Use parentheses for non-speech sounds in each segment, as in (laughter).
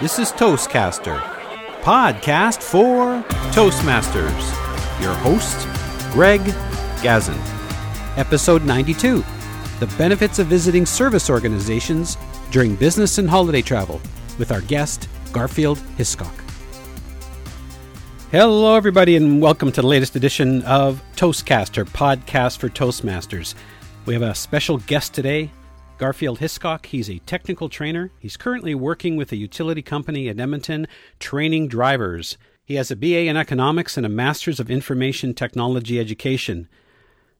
This is Toastcaster, podcast for Toastmasters. Your host, Greg Gazin. Episode 92 The Benefits of Visiting Service Organizations During Business and Holiday Travel, with our guest, Garfield Hiscock. Hello, everybody, and welcome to the latest edition of Toastcaster, podcast for Toastmasters. We have a special guest today, Garfield Hiscock. He's a technical trainer. He's currently working with a utility company in Edmonton, training drivers. He has a BA in economics and a master's of information technology education.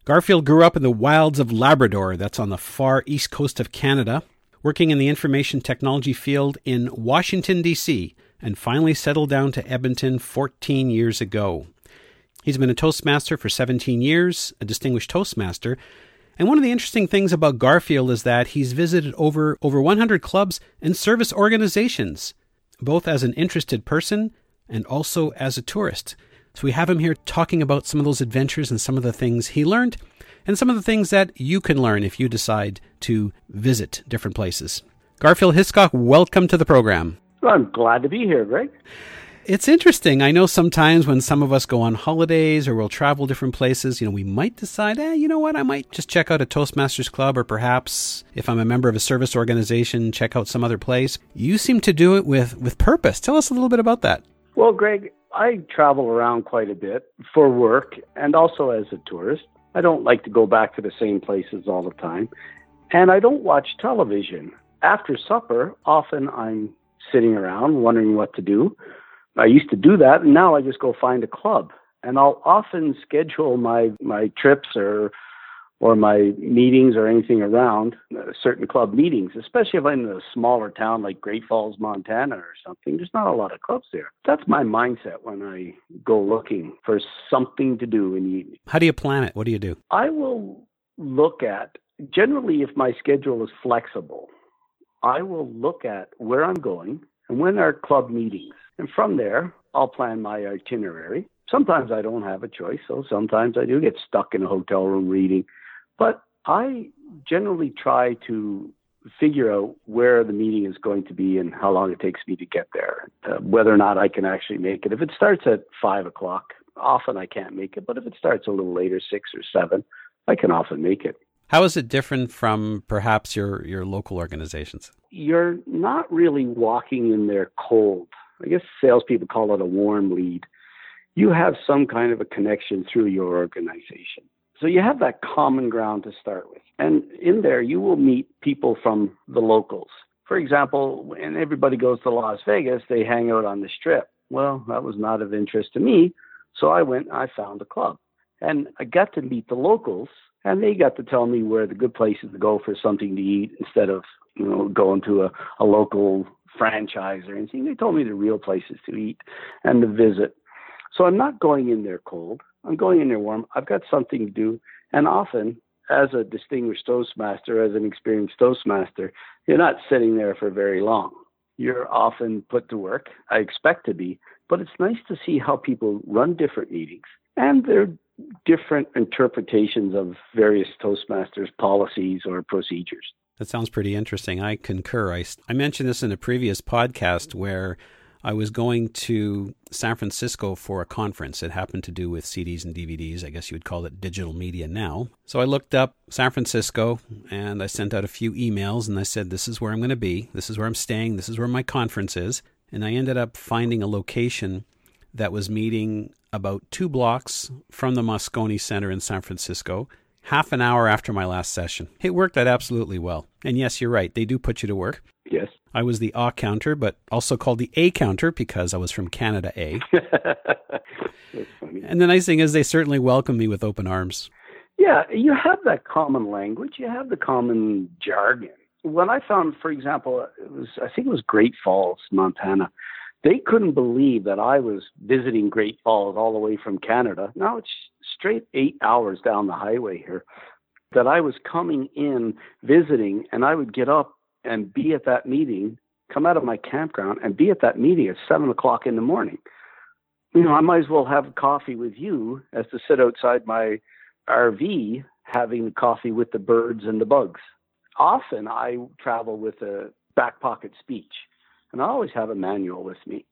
Garfield grew up in the wilds of Labrador, that's on the far east coast of Canada, working in the information technology field in Washington, D.C and finally settled down to Edmonton 14 years ago. He's been a Toastmaster for 17 years, a distinguished Toastmaster. And one of the interesting things about Garfield is that he's visited over, over 100 clubs and service organizations, both as an interested person and also as a tourist. So we have him here talking about some of those adventures and some of the things he learned and some of the things that you can learn if you decide to visit different places. Garfield Hiscock, welcome to the program. Well, I'm glad to be here, Greg. It's interesting. I know sometimes when some of us go on holidays or we'll travel different places, you know, we might decide, eh, you know what, I might just check out a Toastmasters club or perhaps if I'm a member of a service organization, check out some other place. You seem to do it with, with purpose. Tell us a little bit about that. Well, Greg, I travel around quite a bit for work and also as a tourist. I don't like to go back to the same places all the time. And I don't watch television. After supper, often I'm sitting around wondering what to do. I used to do that, and now I just go find a club. And I'll often schedule my my trips or or my meetings or anything around uh, certain club meetings, especially if I'm in a smaller town like Great Falls, Montana or something. There's not a lot of clubs there. That's my mindset when I go looking for something to do in the evening. How do you plan it? What do you do? I will look at generally if my schedule is flexible I will look at where I'm going and when are club meetings. And from there, I'll plan my itinerary. Sometimes I don't have a choice, so sometimes I do get stuck in a hotel room reading. But I generally try to figure out where the meeting is going to be and how long it takes me to get there, uh, whether or not I can actually make it. If it starts at five o'clock, often I can't make it. But if it starts a little later, six or seven, I can often make it. How is it different from perhaps your, your local organizations? You're not really walking in there cold. I guess salespeople call it a warm lead. You have some kind of a connection through your organization. So you have that common ground to start with. And in there, you will meet people from the locals. For example, when everybody goes to Las Vegas, they hang out on the strip. Well, that was not of interest to me. So I went, I found a club. And I got to meet the locals and they got to tell me where the good places to go for something to eat instead of you know going to a, a local franchise or anything. They told me the real places to eat and to visit. So I'm not going in there cold. I'm going in there warm. I've got something to do, and often. As a distinguished Toastmaster, as an experienced Toastmaster, you're not sitting there for very long. You're often put to work. I expect to be, but it's nice to see how people run different meetings and they're different interpretations of various Toastmasters policies or procedures. That sounds pretty interesting. I concur. I, I mentioned this in a previous podcast where I was going to San Francisco for a conference. It happened to do with CDs and DVDs. I guess you would call it digital media now. So I looked up San Francisco and I sent out a few emails and I said, This is where I'm going to be. This is where I'm staying. This is where my conference is. And I ended up finding a location that was meeting about two blocks from the Moscone Center in San Francisco, half an hour after my last session. It worked out absolutely well. And yes, you're right, they do put you to work. Yes. I was the A counter, but also called the A counter because I was from Canada A. (laughs) and the nice thing is, they certainly welcome me with open arms. Yeah, you have that common language, you have the common jargon. When I found, for example, it was I think it was Great Falls, Montana they couldn't believe that I was visiting Great Falls all the way from Canada. Now it's straight eight hours down the highway here. That I was coming in visiting, and I would get up and be at that meeting, come out of my campground, and be at that meeting at seven o'clock in the morning. You know, I might as well have coffee with you as to sit outside my RV having coffee with the birds and the bugs. Often I travel with a back pocket speech and I always have a manual with me.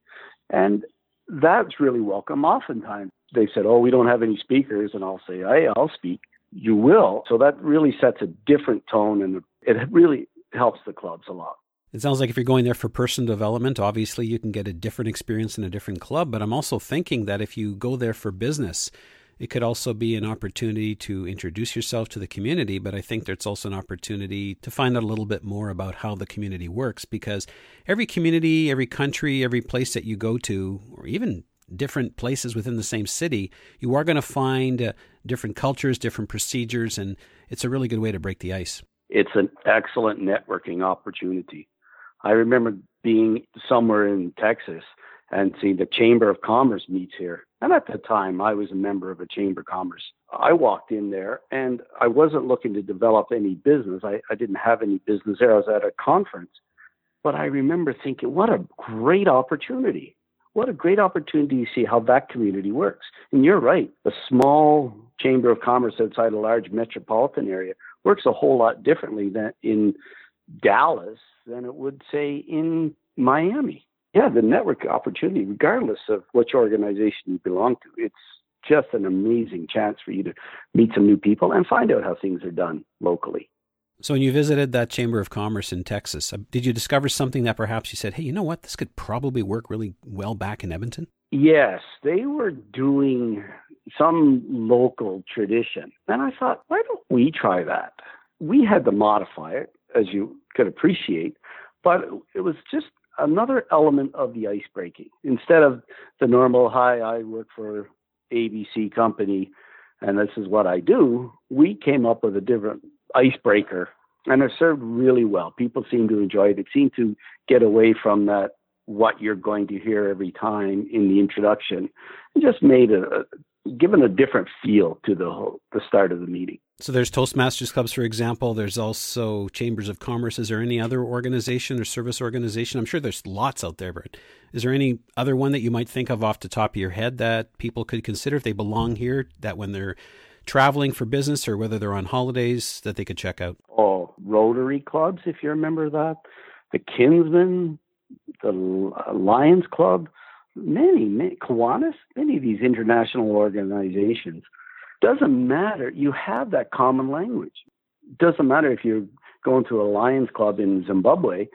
And that's really welcome. Oftentimes they said, Oh, we don't have any speakers. And I'll say, Hey, I'll speak. You will. So that really sets a different tone and it really helps the clubs a lot. It sounds like if you're going there for personal development, obviously you can get a different experience in a different club. But I'm also thinking that if you go there for business, it could also be an opportunity to introduce yourself to the community, but I think there's also an opportunity to find out a little bit more about how the community works because every community, every country, every place that you go to, or even different places within the same city, you are going to find uh, different cultures, different procedures, and it's a really good way to break the ice. It's an excellent networking opportunity. I remember being somewhere in Texas and seeing the Chamber of Commerce meets here. And at the time, I was a member of a Chamber of Commerce. I walked in there and I wasn't looking to develop any business. I, I didn't have any business there. I was at a conference. But I remember thinking, what a great opportunity. What a great opportunity to see how that community works. And you're right. A small Chamber of Commerce outside a large metropolitan area works a whole lot differently than in Dallas than it would, say, in Miami yeah, the network opportunity, regardless of which organization you belong to, it's just an amazing chance for you to meet some new people and find out how things are done locally. So, when you visited that Chamber of Commerce in Texas, uh, did you discover something that perhaps you said, hey, you know what, this could probably work really well back in Edmonton? Yes, they were doing some local tradition. And I thought, why don't we try that? We had to modify it, as you could appreciate, but it was just another element of the ice breaking. Instead of the normal, hi, I work for ABC company and this is what I do, we came up with a different icebreaker and it served really well. People seem to enjoy it. It seemed to get away from that what you're going to hear every time in the introduction and just made a, given a different feel to the whole, the start of the meeting. So there's Toastmasters clubs, for example. There's also chambers of commerce. Is there any other organization or service organization? I'm sure there's lots out there, but is there any other one that you might think of off the top of your head that people could consider if they belong here? That when they're traveling for business or whether they're on holidays, that they could check out. Oh, Rotary clubs, if you remember that. The Kinsmen, the Lions Club many, many Kiwanis, many of these international organizations. Doesn't matter. You have that common language. Doesn't matter if you're going to a Lions Club in Zimbabwe.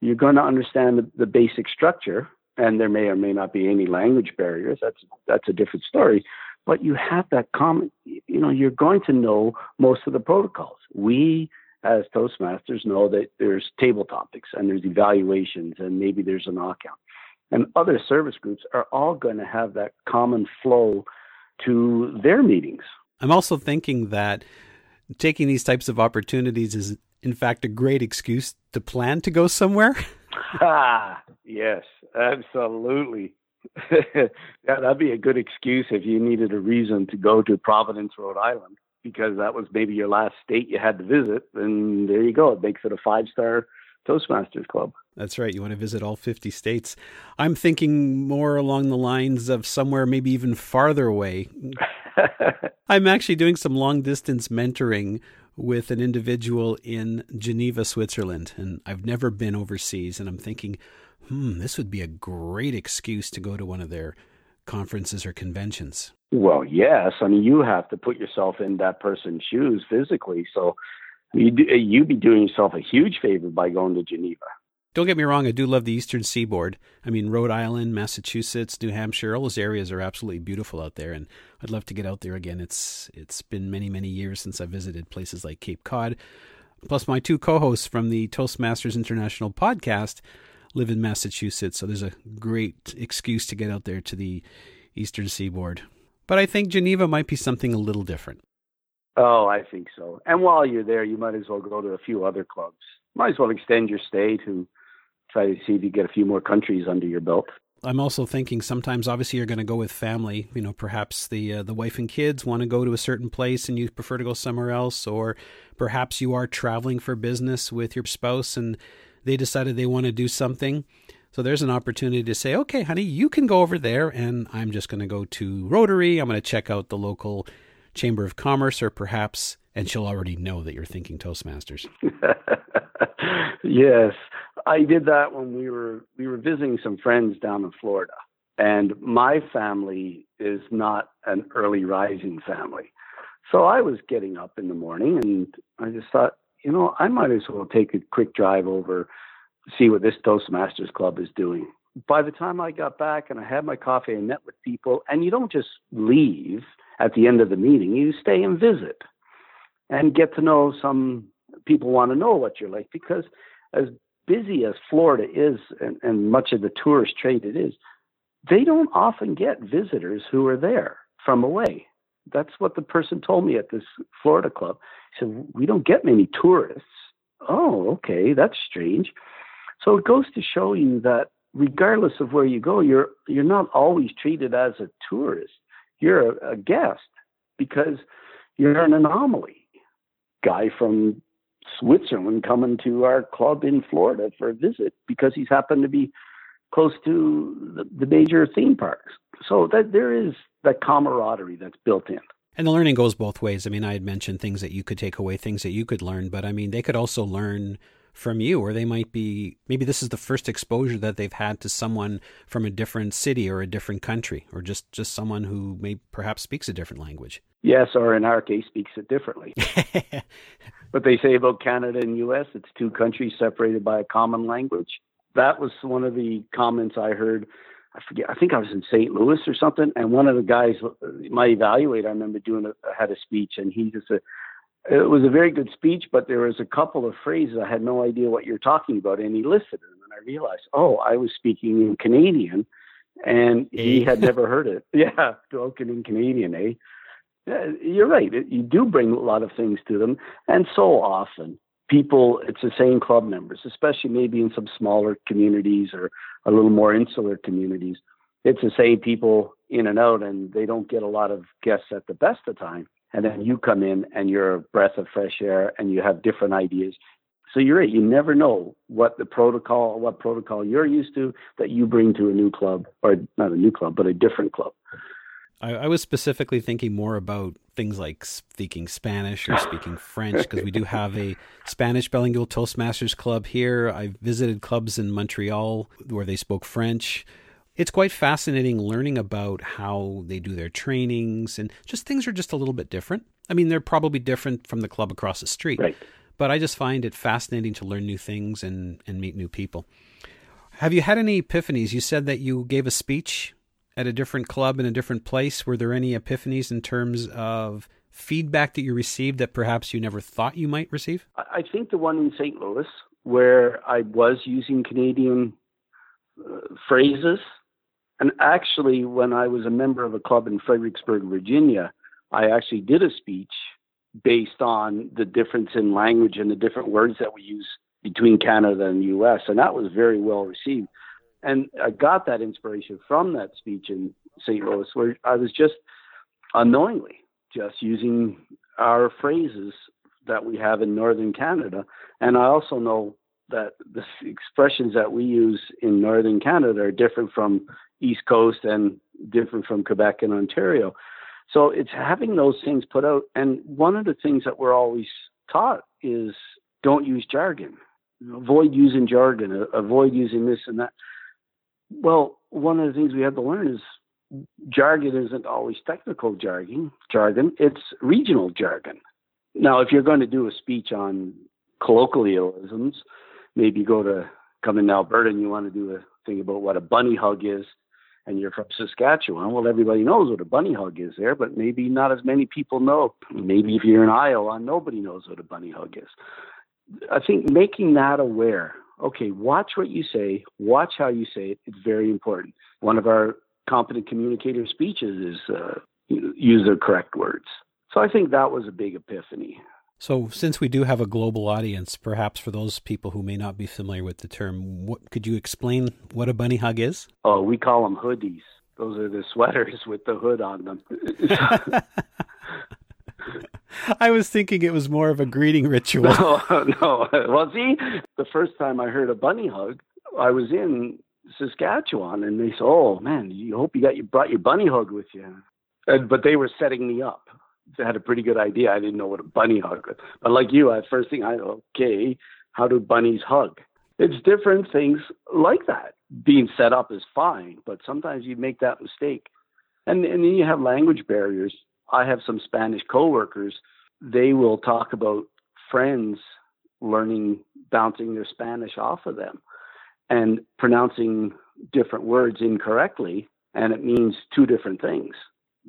You're going to understand the, the basic structure, and there may or may not be any language barriers. That's that's a different story. But you have that common. You know, you're going to know most of the protocols. We as Toastmasters know that there's table topics and there's evaluations and maybe there's a knockout and other service groups are all going to have that common flow to their meetings. I'm also thinking that taking these types of opportunities is, in fact, a great excuse to plan to go somewhere. ah, (laughs) (laughs) yes, absolutely. (laughs) yeah, that'd be a good excuse if you needed a reason to go to Providence, Rhode Island, because that was maybe your last state you had to visit. And there you go. It makes it a five star Toastmasters Club. That's right. You want to visit all 50 states. I'm thinking more along the lines of somewhere maybe even farther away. (laughs) I'm actually doing some long distance mentoring with an individual in Geneva, Switzerland, and I've never been overseas. And I'm thinking, hmm, this would be a great excuse to go to one of their conferences or conventions. Well, yes. I mean, you have to put yourself in that person's shoes physically. So you you'd be doing yourself a huge favor by going to Geneva. Don't get me wrong, I do love the eastern seaboard. I mean, Rhode Island, Massachusetts, New Hampshire, all those areas are absolutely beautiful out there, and I'd love to get out there again. It's it's been many many years since I visited places like Cape Cod. Plus, my two co-hosts from the Toastmasters International podcast live in Massachusetts, so there's a great excuse to get out there to the eastern seaboard. But I think Geneva might be something a little different. Oh, I think so. And while you're there, you might as well go to a few other clubs. Might as well extend your stay to try to see if you get a few more countries under your belt. I'm also thinking sometimes, obviously, you're going to go with family. You know, perhaps the uh, the wife and kids want to go to a certain place, and you prefer to go somewhere else, or perhaps you are traveling for business with your spouse, and they decided they want to do something. So there's an opportunity to say, okay, honey, you can go over there, and I'm just going to go to Rotary. I'm going to check out the local Chamber of Commerce, or perhaps and she'll already know that you're thinking Toastmasters. (laughs) yes, I did that when we were we were visiting some friends down in Florida, and my family is not an early rising family. So I was getting up in the morning and I just thought, you know, I might as well take a quick drive over, see what this Toastmasters Club is doing. By the time I got back and I had my coffee and met with people, and you don't just leave at the end of the meeting, you stay and visit and get to know some people want to know what you're like because as busy as Florida is and, and much of the tourist trade it is, they don't often get visitors who are there from away. That's what the person told me at this Florida club. He said, We don't get many tourists. Oh, okay, that's strange. So it goes to show you that regardless of where you go, you're you're not always treated as a tourist. You're a, a guest because you're an anomaly. Guy from Switzerland coming to our club in Florida for a visit because he's happened to be close to the, the major theme parks. So that there is that camaraderie that's built in. And the learning goes both ways. I mean, I had mentioned things that you could take away, things that you could learn, but I mean, they could also learn from you, or they might be maybe this is the first exposure that they've had to someone from a different city or a different country, or just just someone who may perhaps speaks a different language. Yes, or in our case, speaks it differently. (laughs) but they say about Canada and U.S., it's two countries separated by a common language. That was one of the comments I heard I forget. I think I was in St. Louis or something, and one of the guys, my evaluator, I remember doing a, had a speech, and he just said it was a very good speech, but there was a couple of phrases I had no idea what you're talking about, and he listed them, and I realized, oh, I was speaking in Canadian, and he had never (laughs) heard it. Yeah, spoken in Canadian, eh? Yeah, you're right. You do bring a lot of things to them, and so often people, it's the same club members, especially maybe in some smaller communities or a little more insular communities. It's the same people in and out, and they don't get a lot of guests at the best of time. And then you come in and you're a breath of fresh air and you have different ideas. So you're right. You never know what the protocol, what protocol you're used to that you bring to a new club, or not a new club, but a different club. I, I, was specifically thinking more about things like speaking Spanish or speaking French because we do have a Spanish bilingual Toastmasters club here. I visited clubs in Montreal where they spoke French. It's quite fascinating learning about how they do their trainings and just things are just a little bit different. I mean, they're probably different from the club across the street, right. but I just find it fascinating to learn new things and, and meet new people. Have you had any epiphanies? You said that you gave a speech at a different club in a different place? Were there any epiphanies in terms of feedback that you received that perhaps you never thought you might receive? I think the one in St. Louis, where I was using Canadian uh, phrases. And actually, when I was a member of a club in Fredericksburg, Virginia, I actually did a speech based on the difference in language and the different words that we use between Canada and the US. And that was very well received and I got that inspiration from that speech in St. Louis, where I was just unknowingly just using our phrases that we have in northern Canada, and I also know that the expressions that we use in northern Canada are different from East Coast and different from Quebec and Ontario. So it's having those things put out. And one of the things that we're always taught is don't use jargon. Avoid using jargon. Avoid using this and that. Well, one of the things we have to learn is jargon isn't always technical jargon. Jargon, it's regional jargon. Now, if you're going to do a speech on colloquialisms, maybe go to come in Alberta and you want to do a thing about what a bunny hug is, and you're from Saskatchewan. Well, everybody knows what a bunny hug is there, but maybe not as many people know. Maybe if you're in Iowa, nobody knows what a bunny hug is. I think making that aware okay, watch what you say, watch how you say it. It's very important. One of our competent communicator speeches is uh, use the correct words. So I think that was a big epiphany. So, since we do have a global audience, perhaps for those people who may not be familiar with the term, what could you explain what a bunny hug is? Oh, we call them hoodies. Those are the sweaters with the hood on them. (laughs) (laughs) I was thinking it was more of a greeting ritual. (laughs) No, no. Well, see, the first time I heard a bunny hug, I was in Saskatchewan, and they said, "Oh man, you hope you got you brought your bunny hug with you." And, but they were setting me up. They had a pretty good idea. I didn't know what a bunny hug was. But like you, I first thing I okay, how do bunnies hug? It's different things like that. Being set up is fine, but sometimes you make that mistake. And and then you have language barriers. I have some Spanish coworkers. They will talk about friends learning bouncing their Spanish off of them and pronouncing different words incorrectly and it means two different things.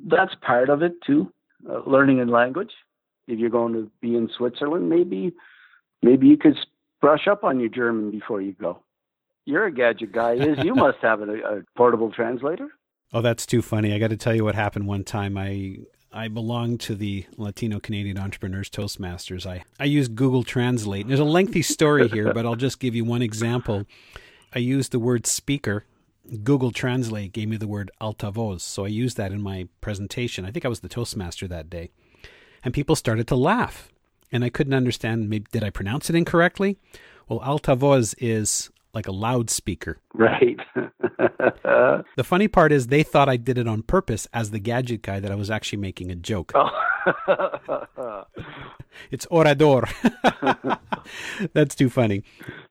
That's part of it too. Uh, learning a language. If you're going to be in Switzerland, maybe maybe you could brush up on your German before you go. You're a gadget guy, is you must have a, a portable translator. Oh, that's too funny. I got to tell you what happened one time. I I belong to the Latino Canadian Entrepreneurs Toastmasters. I, I use Google Translate. There's a lengthy story here, but I'll just give you one example. I used the word speaker Google Translate gave me the word altavoz, so I used that in my presentation. I think I was the Toastmaster that day. And people started to laugh. And I couldn't understand, maybe, did I pronounce it incorrectly? Well, altavoz is like a loudspeaker. Right. (laughs) the funny part is they thought I did it on purpose as the gadget guy that I was actually making a joke. Oh. (laughs) it's orador. (laughs) That's too funny.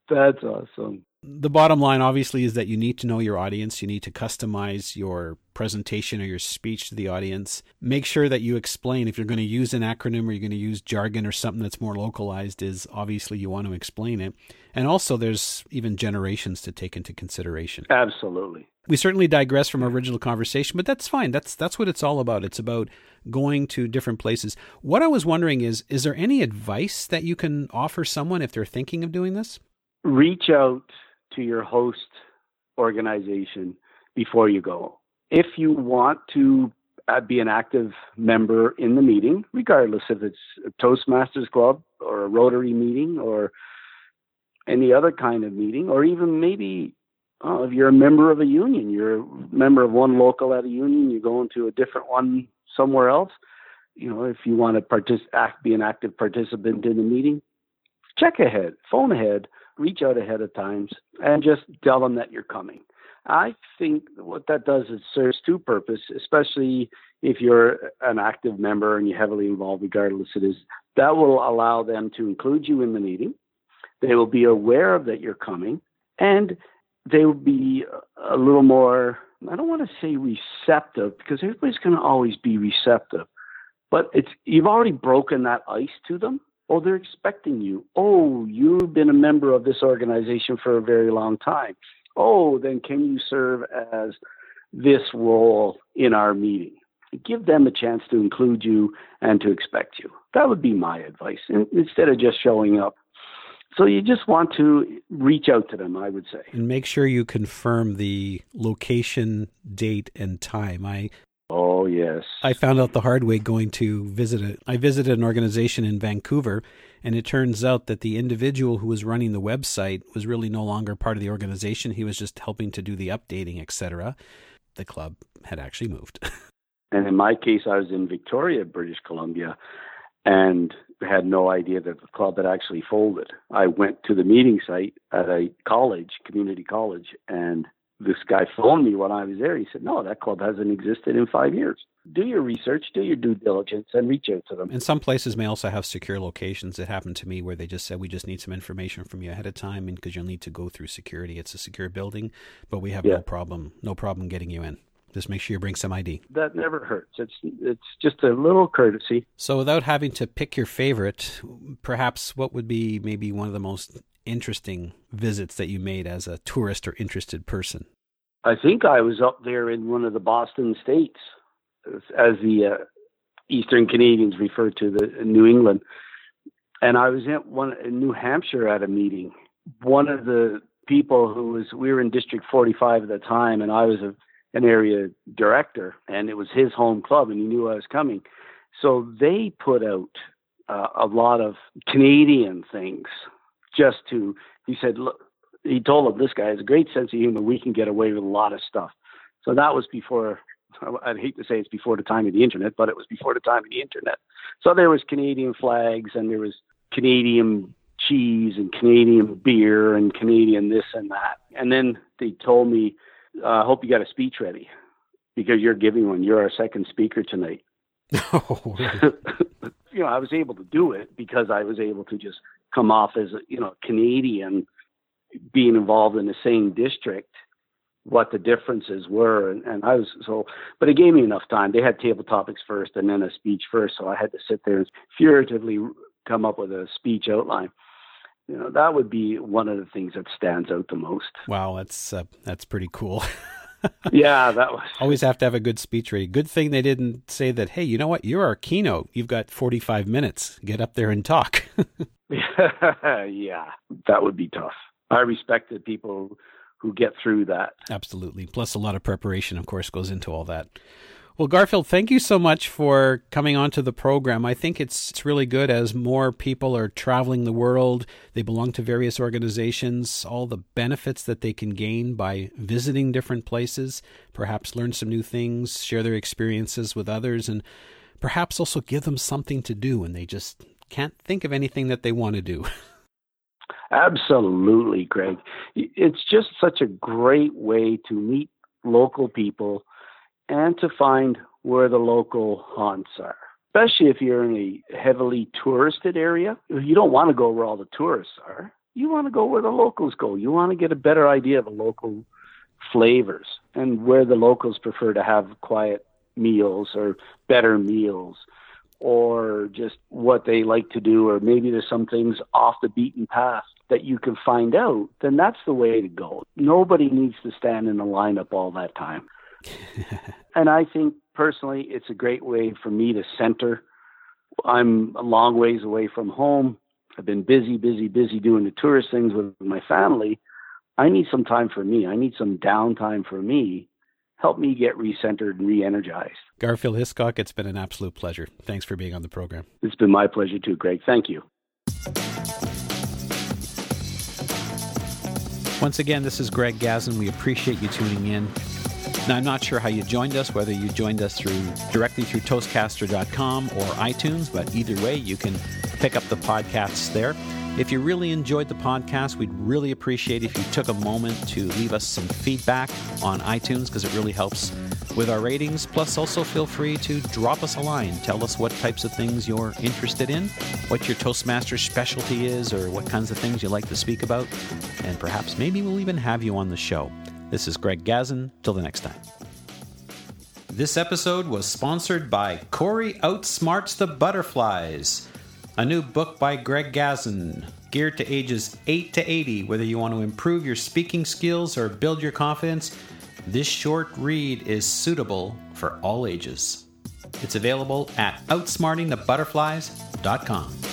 That's awesome the bottom line obviously is that you need to know your audience. You need to customize your presentation or your speech to the audience. Make sure that you explain. If you're going to use an acronym or you're going to use jargon or something that's more localized is obviously you want to explain it. And also there's even generations to take into consideration. Absolutely. We certainly digress from our original conversation but that's fine. That's that's what it's all about. It's about going to different places. What i was wondering is is there any advice that you can offer someone if they're thinking of doing this? Reach out to your host organization before you go. If you want to uh, be an active member in the meeting, regardless if it's a Toastmasters Club or a Rotary meeting or any other kind of meeting, or even maybe oh, if you're a member of a union, you're a member of one local at a union, you're going to a different one somewhere else. You know, if you want to partic- act, be an active participant in the meeting, check ahead, phone ahead, reach out ahead of times and just tell them that you're coming. I think what that does is serves two purposes, especially if you're an active member and you're heavily involved, regardless it is. That will allow them to include you in the meeting. They will be aware of that you're coming, and they will be a little more. I don't want to say receptive because everybody's going to always be receptive, but it's you've already broken that ice to them Oh, they're expecting you. Oh, you've been a member of this organization for a very long time. Oh, then can you serve as this role in our meeting? Give them a chance to include you and to expect you. That would be my advice instead of just showing up. So you just want to reach out to them, I would say. And make sure you confirm the location, date, and time. I Oh, yes. I found out the hard way going to visit it. I visited an organization in Vancouver, and it turns out that the individual who was running the website was really no longer part of the organization. He was just helping to do the updating, etc. The club had actually moved. (laughs) and in my case, I was in Victoria, British Columbia, and had no idea that the club had actually folded. I went to the meeting site at a college, community college, and this guy phoned me when I was there. He said, "No, that club hasn't existed in five years. Do your research, do your due diligence, and reach out to them." And some places may also have secure locations. It happened to me where they just said, "We just need some information from you ahead of time, and because you'll need to go through security. It's a secure building, but we have yeah. no problem, no problem getting you in." Just make sure you bring some ID. That never hurts. It's it's just a little courtesy. So without having to pick your favorite, perhaps what would be maybe one of the most interesting visits that you made as a tourist or interested person? I think I was up there in one of the Boston states, as the uh, Eastern Canadians refer to the New England, and I was in one in New Hampshire at a meeting. One of the people who was we were in District 45 at the time, and I was a, an area director, and it was his home club, and he knew I was coming, so they put out uh, a lot of Canadian things just to he said look he told him this guy has a great sense of humor. We can get away with a lot of stuff. So that was before (laughs) i'd hate to say it's before the time of the internet but it was before the time of the internet. So there was canadian flags and there was canadian cheese and canadian beer and canadian this and that. And then they told me uh, i uh, hope you got a speech ready because you're giving one. You're our second speaker tonight. (laughs) Oh, (laughs) you know, I was able to do it because I was able to just come off as a you know Canadian, being involved in the same district, what the differences were, and, and I was so. But it gave me enough time. They had table topics first, and then a speech first, so I had to sit there and furtively come up with a speech outline. You know, that would be one of the things that stands out the most. Wow, that's uh, that's pretty cool. (laughs) yeah, that was (laughs) always have to have a good speech ready. Good thing they didn't say that. Hey, you know what? You're our keynote. You've got 45 minutes. Get up there and talk. (laughs) (laughs) yeah, that would be tough. I respect the people who get through that. Absolutely. Plus, a lot of preparation, of course, goes into all that. Well, Garfield, thank you so much for coming onto the program. I think it's it's really good as more people are traveling the world. They belong to various organizations. All the benefits that they can gain by visiting different places, perhaps learn some new things, share their experiences with others, and perhaps also give them something to do when they just can't think of anything that they want to do. (laughs) Absolutely, Greg. It's just such a great way to meet local people and to find where the local haunts are. Especially if you're in a heavily touristed area, you don't want to go where all the tourists are. You want to go where the locals go. You want to get a better idea of the local flavors and where the locals prefer to have quiet meals or better meals or just what they like to do, or maybe there's some things off the beaten path that you can find out, then that's the way to go. Nobody needs to stand in a lineup all that time. (laughs) and I think personally, it's a great way for me to center. I'm a long ways away from home. I've been busy, busy, busy doing the tourist things with my family. I need some time for me. I need some downtime for me. Help me get recentered and re-energized. Garfield Hiscock, it's been an absolute pleasure. Thanks for being on the program. It's been my pleasure too, Greg. Thank you. Once again, this is Greg Gazin. We appreciate you tuning in. Now, I'm not sure how you joined us, whether you joined us through directly through Toastcaster.com or iTunes, but either way, you can pick up the podcasts there. If you really enjoyed the podcast, we'd really appreciate if you took a moment to leave us some feedback on iTunes because it really helps with our ratings. Plus, also feel free to drop us a line. Tell us what types of things you're interested in, what your Toastmaster specialty is, or what kinds of things you like to speak about. And perhaps maybe we'll even have you on the show. This is Greg Gazin. Till the next time. This episode was sponsored by Corey Outsmarts the Butterflies, a new book by Greg Gazin, geared to ages 8 to 80. Whether you want to improve your speaking skills or build your confidence, this short read is suitable for all ages. It's available at outsmartingthebutterflies.com.